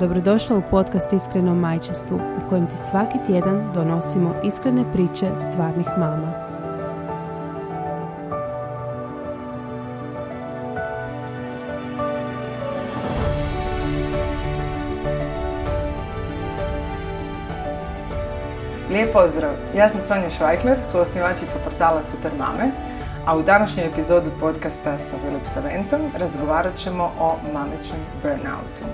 Dobrodošla u podcast Iskreno majčestvu u kojem ti svaki tjedan donosimo iskrene priče stvarnih mama. Lijep pozdrav, ja sam Sonja Švajkler, suosnivačica portala Super Mame, a u današnjoj epizodu podcasta sa Filip Saventom razgovarat ćemo o mamećem burnoutu.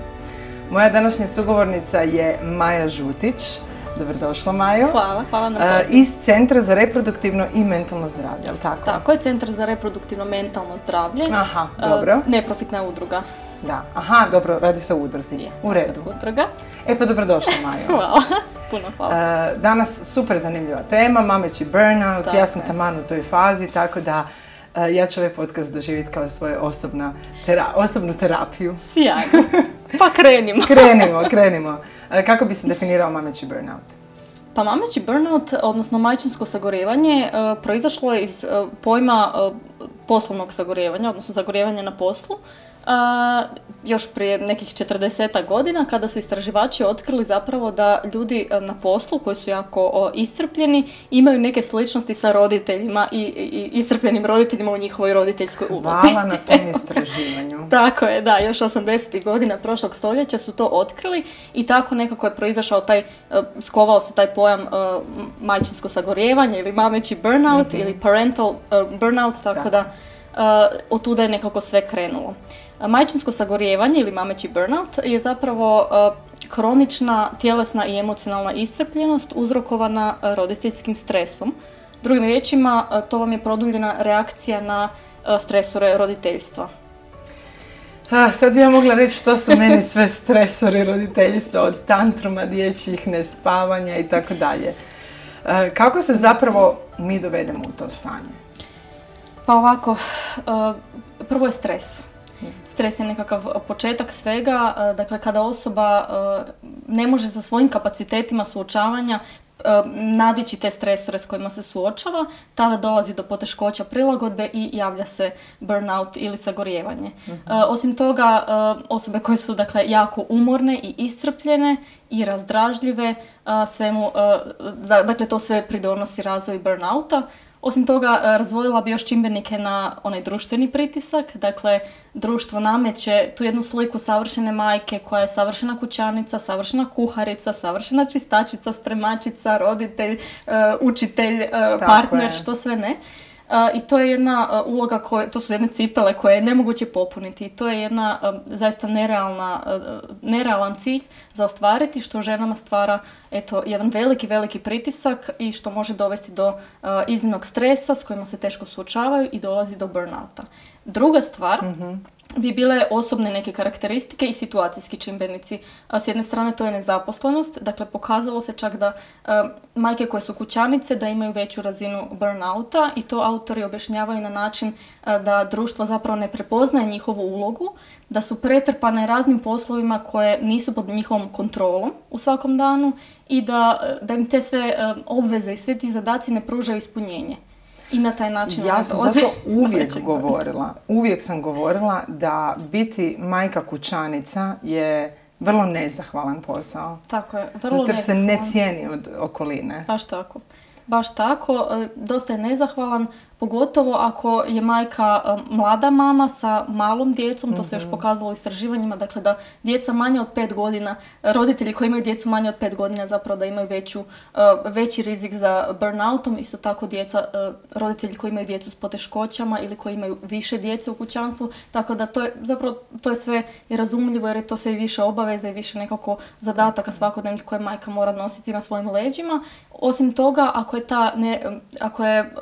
Moja današnja sugovornica je Maja Žutić. Dobrodošla Majo. Hvala, hvala na uh, Iz Centra za reproduktivno i mentalno zdravlje, je li tako? Tako je, Centar za reproduktivno mentalno zdravlje. Aha, dobro. Uh, neprofitna udruga. Da, aha, dobro, radi se o udruzi. Je, U redu. Udruga. E pa dobrodošla Majo. Hvala, puno hvala. Uh, danas super zanimljiva tema, mameći burnout, Tako ja sam taman u toj fazi, tako da ja ću ovaj podcast doživjeti kao svoju osobna tera- osobnu terapiju. Sjajno. Pa krenimo. Krenimo, krenimo. Uh, kako bi se definirao mameći burnout? Pa mameći burnout, odnosno majčinsko sagorevanje, e, proizašlo je iz e, pojma e, poslovnog sagorevanja, odnosno sagorevanja na poslu. A, još prije nekih 40 godina kada su istraživači otkrili zapravo da ljudi e, na poslu koji su jako o, iscrpljeni imaju neke sličnosti sa roditeljima i, i iscrpljenim roditeljima u njihovoj roditeljskoj ulozi. Hvala na tom istraživanju. Tako je, da, još 80. godina prošlog stoljeća su to otkrili i tako nekako je proizašao taj, e, skovao se taj pojam e, majčinsko sagorjevanje ili mameći burnout ili parental e, burnout, tako Da. da, e, od tuda je nekako sve krenulo. A Majčinsko sagorjevanje ili mameći burnout je zapravo e, kronična tjelesna i emocionalna iscrpljenost uzrokovana e, roditeljskim stresom. Drugim riječima, e, to vam je produljena reakcija na e, stresore roditeljstva. A, sad bi ja mogla reći što su meni sve stresori roditeljstva, od tantruma dječjih, nespavanja i tako dalje. E, Kako se zapravo mi dovedemo u to stanje? Pa ovako, e, prvo je stres. Stres je nekakav početak svega, e, dakle kada osoba e, ne može sa svojim kapacitetima suočavanja e, nadići te stresore s kojima se suočava, tada dolazi do poteškoća prilagodbe i javlja se burnout ili sagorijevanje. E, Osim toga, osobe koje su dakle jako umorne i iscrpljene i razdražljive, svemu, dakle to sve pridonosi razvoju burnouta. Osim toga, e, razdvojila bi još čimbenike na onaj društveni pritisak. Dakle, društvo nameće tu jednu sliku savršene majke koja je savršena kućanica, savršena kuharica, savršena čistačica, spremačica, roditelj, e, učitelj, e, partner, je. što sve ne. E, I to je jedna e, uloga, koje, to su jedne cipele koje je nemoguće popuniti i to je jedna e, zaista nerealna, nerealan cilj za ostvariti što ženama stvara eto, jedan veliki, veliki pritisak i što može dovesti do iznimnog stresa s kojima se teško suočavaju i dolazi do burnouta. Druga stvar bi bile osobne neke karakteristike i situacijski čimbenici. S jedne strane to je nezaposlenost, dakle pokazalo se čak da majke koje su kućanice da imaju veću razinu burnouta i to autori objašnjavaju na način da društvo zapravo ne prepoznaje njihovu ulogu, da su pretrpane raznim poslovima koje nisu pod njihovom kontrolom u svakom danu i da, da im te sve obveze i svi ti zadaci ne pružaju ispunjenje. I na taj način Ja sam zato uvijek govorila, uvijek sam govorila da biti majka kućanica je vrlo nezahvalan posao. Tako je, vrlo Zato jer se ne cijeni od okoline. Baš tako. Baš tako, e, dosta je nezahvalan, pogotovo ako je majka e, mlada mama sa malom djecom, to se još pokazalo u istraživanjima, dakle da djeca manje od pet godina, roditelji koji imaju djecu manje od pet godina zapravo da imaju veću, e, veći rizik za burnoutom, isto tako djeca, e, roditelji koji imaju djecu s poteškoćama ili koji imaju više djece u kućanstvu, tako da to je zapravo to je sve razumljivo jer je to sve i više obaveza i više nekako zadataka svakodnevnih koje majka mora nositi na svojim leđima. Osim toga, ako je ta ne, ako je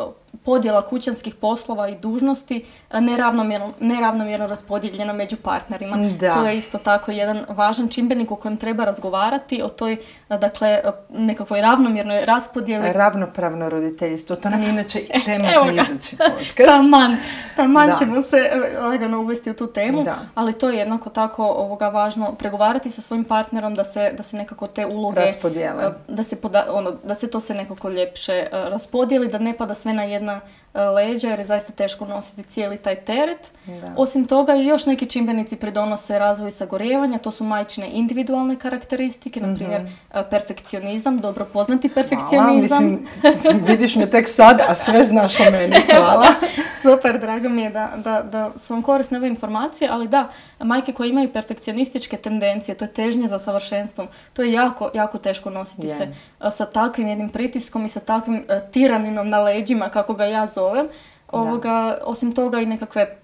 podjela kućanskih poslova i dužnosti neravnomjerno, neravnomjerno raspodijeljena među partnerima. Da. To je isto tako jedan važan čimbenik o kojem treba razgovarati, o toj dakle, nekakvoj ravnomjernoj raspodjeli. Ravnopravno roditeljstvo, to nam je inače tema Evo za idući podcast. Taman, taman Da. ćemo se e, lagano uvesti u tu temu, Da. ali to je jednako tako ovoga važno pregovarati sa svojim partnerom da se, da se nekako te uloge Raspodijele. e, da se, poda- ono, da se to se nekako ljepše e, raspodijeli, da ne pada sve na jedna e, leđa jer je zaista teško nositi cijeli taj teret. Da. Osim toga i još neki čimbenici pridonose razvoju sagorijevanja, to su majčine individualne karakteristike, na primjer e, perfekcionizam, dobro poznati Hvala, perfekcionizam. mislim, vidiš me tek sad, a sve znaš o meni, hvala. Super, drago mi je da, da, da su vam korisne ove informacije, ali da, majke koje imaju perfekcionističke tendencije, to je težnje za savršenstvom, to je jako, jako teško nositi Je. se a, sa takvim jednim pritiskom i sa takvim a, tiraninom na leđima, kako ga ja zovem. Ovoga, osim toga i nekakve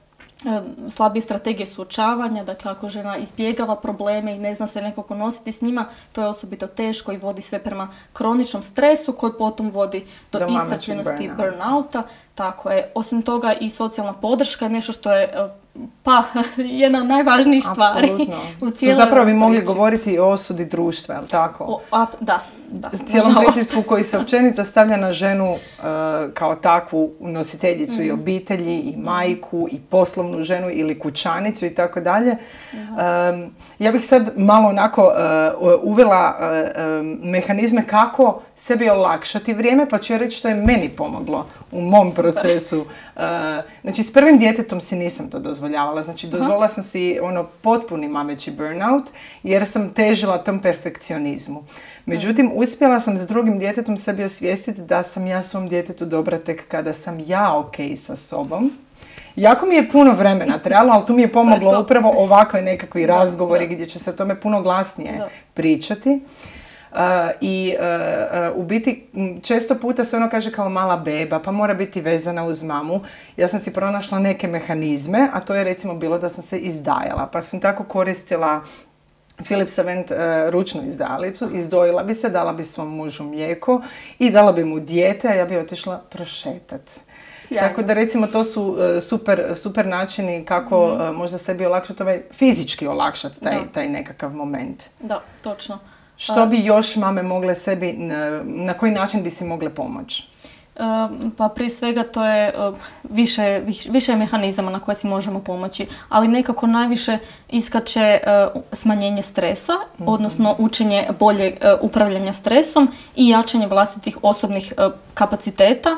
slabije strategije suočavanja, dakle ako žena izbjegava probleme i ne zna se nekako nositi s njima, to je osobito teško i vodi sve prema kroničnom stresu koji potom vodi do, iscrpljenosti burnouta. Tako je. Osim toga i socijalna podrška je nešto što je e, pa jedna od najvažnijih stvari Apsolutno. u cijeloj zapravo bi mogli priči. govoriti o osudi društva, je li tako? O, a, da, da. Cijelom pritisku koji se općenito stavlja na ženu e, kao takvu nositeljicu i obitelji i majku i poslovnu ženu ili kućanicu i tako dalje. Ja bih sad malo onako e, uvela em, mehanizme kako sebi olakšati vrijeme, pa ću ja reći što je meni pomoglo u mom procesu. E, Znači, s prvim djetetom si nisam to dozvoljavala. Znači, dozvolila sam si ono potpuni mameći burnout, jer sam težila tom perfekcionizmu. Međutim, uspjela sam s drugim djetetom sebi osvijestiti da sam ja svom djetetu dobra tek kada sam ja ok sa sobom. Jako mi je puno vremena trebalo, ali tu mi je pomoglo upravo ovakve nekakvi razgovori gdje će se o tome puno glasnije Da. pričati. I uh, uh, u biti često puta se ono kaže kao mala beba, pa mora biti vezana uz mamu. Ja sam si pronašla neke mehanizme, a to je recimo bilo da sam se izdajala, pa sam tako koristila Philips Avent uh, ručnu izdalicu, izdojila bi se, dala bi svom mužu mlijeko i dala bi mu dijete, a ja bi otišla prošetat. Sjajno. Tako da recimo to su uh, super, super načini kako uh, možda sebi olakšati ovaj, fizički olakšati taj, taj nekakav moment. Da, točno. Što bi još mame mogle sebi, na, na koji način bi si mogle pomoći? Pa prije svega to je više, viš- više je mehanizama na koje si možemo pomoći, ali nekako najviše iskače smanjenje stresa, odnosno učenje boljeg e, upravljanja stresom i jačanje vlastitih osobnih kapaciteta.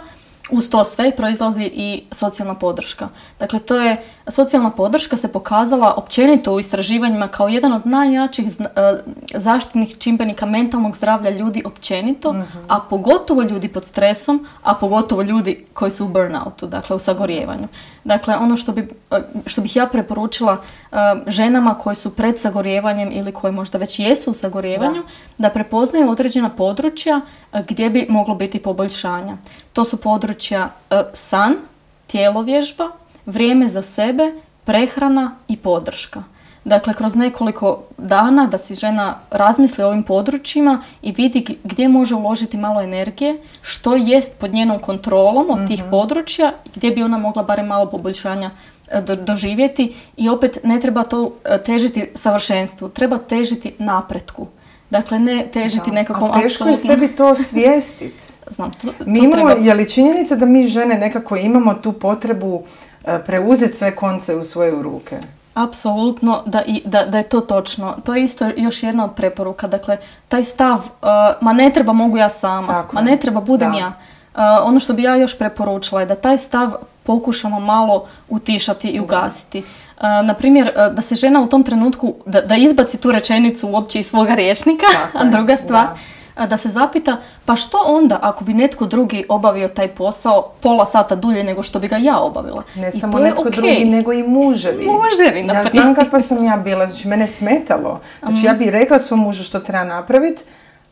Uz to sve proizlazi i socijalna podrška. Dakle, to je, socijalna podrška se pokazala općenito u istraživanjima kao jedan od najjačih zna- e, zaštitnih čimbenika mentalnog zdravlja ljudi općenito, a pogotovo ljudi pod stresom, a pogotovo ljudi koji su u burnoutu, dakle u sagorijevanju. Dakle, ono što, bi, e, što bih ja preporučila e, ženama koje su pred sagorijevanjem ili koje možda već jesu u sagorijevanju, da prepoznaju određena područja gdje bi moglo biti poboljšanja. To su područja e, san, tjelovježba, vrijeme za sebe, prehrana i podrška. Dakle, kroz nekoliko dana da si žena razmisli o ovim područjima i vidi gdje može uložiti malo energije, što jest pod njenom kontrolom od tih područja, gdje bi ona mogla barem malo poboljšanja e, do- doživjeti i opet ne treba to e, težiti savršenstvu, treba težiti napretku. Dakle, ne težiti nekakvom A teško je sebi to osvijestiti. Znam, to, Mi to imamo, treba- je li činjenica da mi žene nekako imamo tu potrebu e, preuzeti sve konce u svoje ruke? Apsolutno da, i, da, da je to točno. To je isto još jedna od preporuka. Dakle, taj stav, uh, ma ne treba, mogu ja sama, Tako ma ne treba, budem Da. ja. Uh, ono što bi ja još preporučila je da taj stav pokušamo malo utišati i ugasiti. Na primjer, da se žena u tom trenutku, da, da izbaci tu rečenicu uopće iz svoga rječnika, a druga stvar, da. da se zapita pa što onda ako bi netko drugi obavio taj posao pola sata dulje nego što bi ga ja obavila. Ne I samo to netko okej. drugi, nego i muževi. Muževi, na Ja znam kakva sam ja bila, znači mene smetalo. Znači ja bih rekla svom mužu što treba napraviti,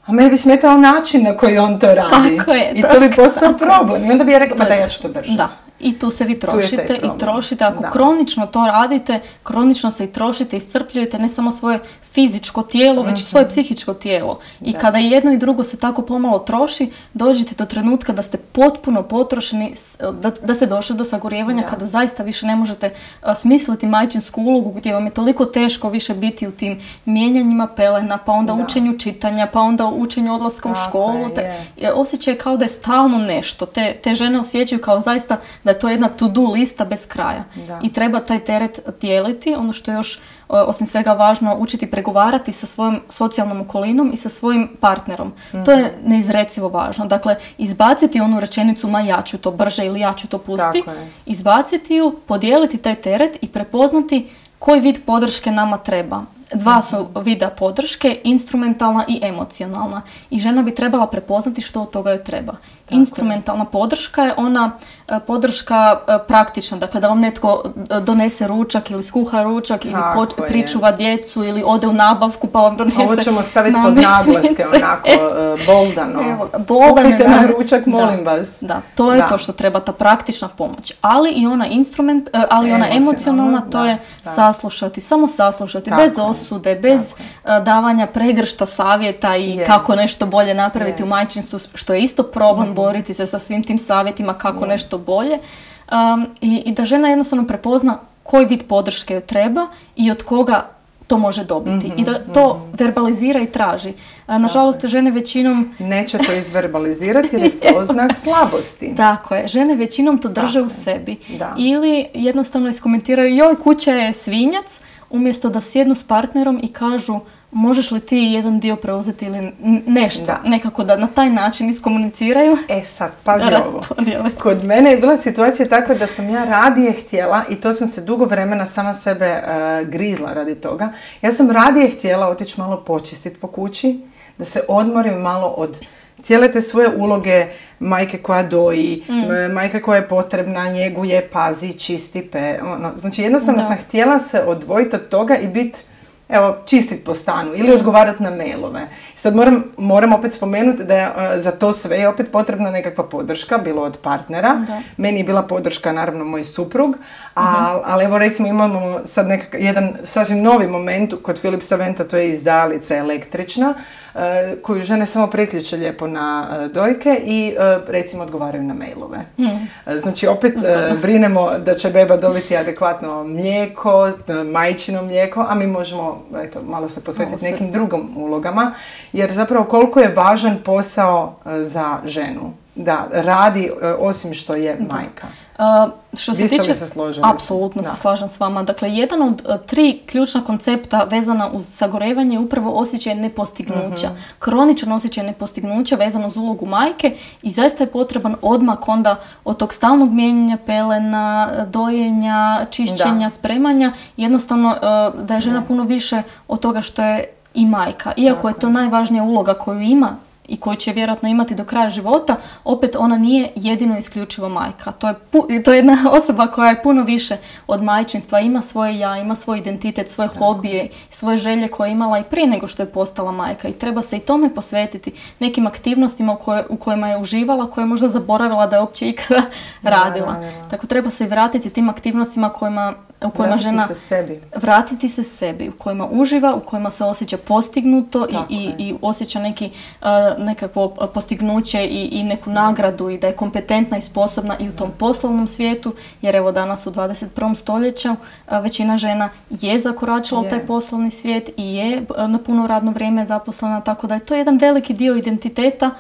a mene bi smetao način na koji on to radi. Tako je, I tako, to bi postao problem. I onda bi ja rekla, pa da ja ću to brže. Da, I tu se vi trošite i trošite. Ako Da. kronično to radite, kronično se i trošite, iscrpljujete ne samo svoje fizičko tijelo, već i Mhm. svoje psihičko tijelo. I kada jedno i drugo se tako pomalo troši, dođete do trenutka da ste potpuno potrošeni, da, da ste došli do sagorijevanja Da. kada zaista više ne možete smisliti majčinsku ulogu gdje vam je toliko teško više biti u tim mijenjanjima pelena, pa onda Da. učenju čitanja, pa onda učenju odlaska u školu. je, te- je. je osjećaj kao da je stalno nešto. Te, te žene osjećaju kao zaista da je to jedna to-do lista bez kraja. Da. I treba taj teret dijeliti. Ono što je još osim svega važno učiti pregovarati sa svojom socijalnom okolinom i sa svojim partnerom. To je neizrecivo važno. Dakle, izbaciti onu rečenicu ma ja ću to brže ili ja ću to pusti. Izbaciti ju, podijeliti taj teret i prepoznati koji vid podrške nama treba. Dva su vida podrške, instrumentalna i emocionalna. I žena bi trebala prepoznati što od toga joj treba. Instrumentalna podrška je ona e, podrška e, praktična, dakle da vam netko e, donese ručak ili skuha ručak ili Tako pot- pričuva djecu ili ode u nabavku pa vam donese Ovo ćemo staviti pod naglaske, onako, boldano. Evo boldano na- ručak, molim Da. vas. Da, to je Da. to što treba, ta praktična pomoć. Ali i ona instrument, ali ona Emocionalna, emocionalna, to da, je da. saslušati, samo saslušati, Tako bez osude, bez e, davanja pregršta savjeta i Je. kako nešto bolje napraviti Je. u majčinstvu, što je isto problem boriti se sa svim tim savjetima kako nešto bolje. Um, i, I da žena jednostavno prepozna koji vid podrške joj treba i od koga to može dobiti. I da to verbalizira i traži. A, nažalost, žene većinom Neće to izverbalizirati jer je to znak slabosti. Tako je, žene većinom to drže Tako u je. sebi. Da. Ili jednostavno iskomentiraju joj kuća je svinjac, umjesto da sjednu s partnerom i kažu možeš li ti jedan dio preuzeti ili nešto. Da. Nekako da na taj način iskomuniciraju. E sad, pazi Da, ovo. Kod mene je bila situacija takva da sam ja radije htjela i to sam se dugo vremena sama sebe e, grizla radi toga. Ja sam radije htjela otići malo počistiti po kući, da se odmorim malo od cijele te svoje uloge majke koja doji, m, majke koja je potrebna, njeguje, pazi, čisti, pe, ono, znači jednostavno Da. sam htjela se odvojiti od toga i biti evo, čistit po stanu ili odgovarati na mailove. Sad moram, moram opet spomenuti da je e, za to sve je opet potrebna nekakva podrška, bilo od partnera. Da. Meni je bila podrška naravno moj suprug, Mhm. a- ali evo recimo imamo sad nekak, jedan sasvim novi moment kod Philip Saventa, to je izdalica električna, koju žene samo priključe lijepo na e, dojke i e, recimo odgovaraju na mailove. E, Znači opet e, brinemo da će beba dobiti adekvatno mlijeko, e, majčino mlijeko, a mi možemo eto, malo se posvetiti Malo se- nekim drugim ulogama, jer zapravo koliko je važan posao e, za ženu da radi e, osim što je majka. Uh, što se tiče, se složili? apsolutno Da. se slažem s vama. Dakle, jedan od uh, tri ključna koncepta vezana uz sagorevanje je upravo osjećaj nepostignuća. Mhm. Kroničan osjećaj nepostignuća vezan uz ulogu majke i zaista je potreban odmak onda od tog stalnog mijenjanja pelena, dojenja, čišćenja, Da. spremanja. Jednostavno uh, da je žena puno više od toga što je i majka. Iako je to najvažnija uloga koju ima i koju će vjerojatno imati do kraja života, opet ona nije jedino isključivo majka. To je, pu- to je jedna osoba koja je puno više od majčinstva, ima svoje ja, ima svoj identitet, svoje hobije, svoje želje koje je imala i prije nego što je postala majka i treba se i tome posvetiti nekim aktivnostima u, koje- u kojima je uživala, koje je možda zaboravila da je uopće ikada radila. radila. Tako treba se i vratiti tim aktivnostima kojima, u kojima Vratiti žena se sebi. vratiti se sebi, u kojima uživa, u kojima se osjeća postignuto i, Tako i, i osjeća neki, uh, nekakvo postignuće i, i neku nagradu i da je kompetentna i sposobna i u tom poslovnom svijetu, jer evo danas u 21. stoljeću uh, većina žena je zakoračila u Je. taj poslovni svijet i je uh, na puno radno vrijeme zaposlena, tako da je to jedan veliki dio identiteta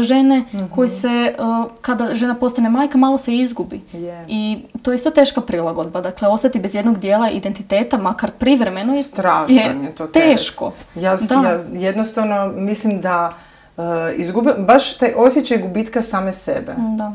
žene koji se, uh, kada žena postane majka, malo se izgubi. Je. I to je isto teška prilagodba. Dakle, ostati bez jednog dijela identiteta, makar privremeno, je, Strašan je to teret. teško. Ja, ja jednostavno mislim da uh, izgubi, baš taj osjećaj gubitka same sebe. Da.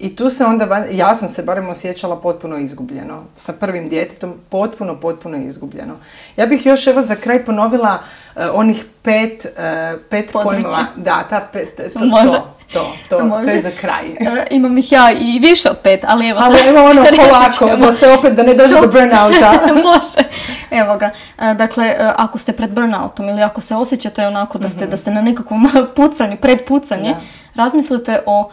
I tu se onda, ja sam se barem osjećala potpuno izgubljeno. Sa prvim djetetom potpuno, potpuno izgubljeno. Ja bih još evo za kraj ponovila uh, onih pet, uh, pet pojmova. Da, ta pet, to, Može. to. To, to, to, može. je za kraj. E, imam ih ja i više od pet, ali evo. Ali evo ono polako, da se opet, da ne dođe do burnouta. Može. Evo ga. E, Dakle, e, ako ste pred burnoutom ili ako se osjećate onako da ste, da ste na nekakvom pucanju, pred pucanje, razmislite o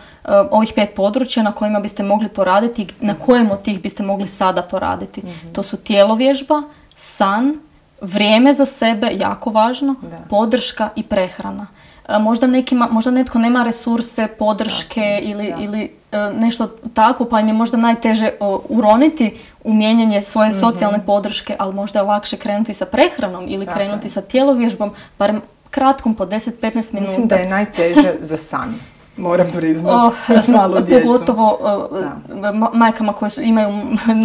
ovih pet područja na kojima biste mogli poraditi i na kojem od tih biste mogli sada poraditi. To su tjelovježba, san, vrijeme za sebe, jako važno, Da. podrška i prehrana. Možda, nekima, možda netko nema resurse, podrške ili, da. ili e, nešto tako, pa im je možda najteže uroniti u mijenjanje svoje Mhm. socijalne podrške, ali možda je lakše krenuti sa prehranom ili Tako krenuti sa tjelovježbom, barem kratkom po 10-15 minuta. Mislim da je najteže za san. Moram priznat. Oh, s malu djecu. Pogotovo uh, ma- majkama koje su, imaju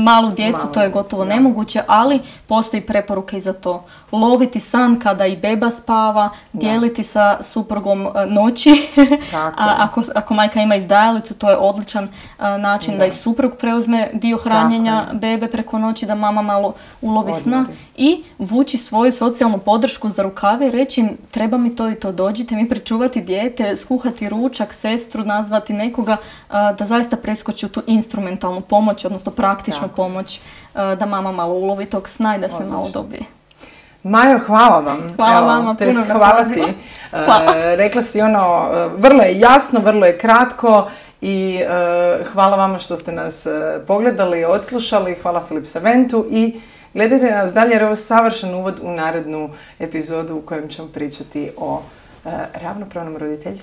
malu djecu, Malu to je djecu, gotovo da. nemoguće, ali postoji preporuke i za to. Loviti san kada i beba spava, dijeliti sa suprugom uh, noći. Tako A ako, ako majka ima izdajalicu, to je odličan uh, način da. i suprug preuzme dio hranjenja Tako bebe preko noći, da mama malo ulovi sna i vući svoju socijalnu podršku za rukave i reći im treba mi to i to, dođite mi pričuvati dijete, skuhati ručak, sestru, nazvati nekoga da zaista preskoči u tu instrumentalnu pomoć, odnosno praktičnu Tako. pomoć, da mama malo ulovi tog sna i da se malo Odlično. dobije. Majo, hvala vam. Hvala Evo, vama jest puno na hvala ti. E, Hvala. rekla si ono, e, vrlo je jasno, vrlo je kratko i e, hvala vama što ste nas e, pogledali, odslušali, hvala Filip Saventu i gledajte nas dalje jer je ovo savršen uvod u narednu epizodu u kojem ćemo pričati o e, ravnopravnom roditeljstvu.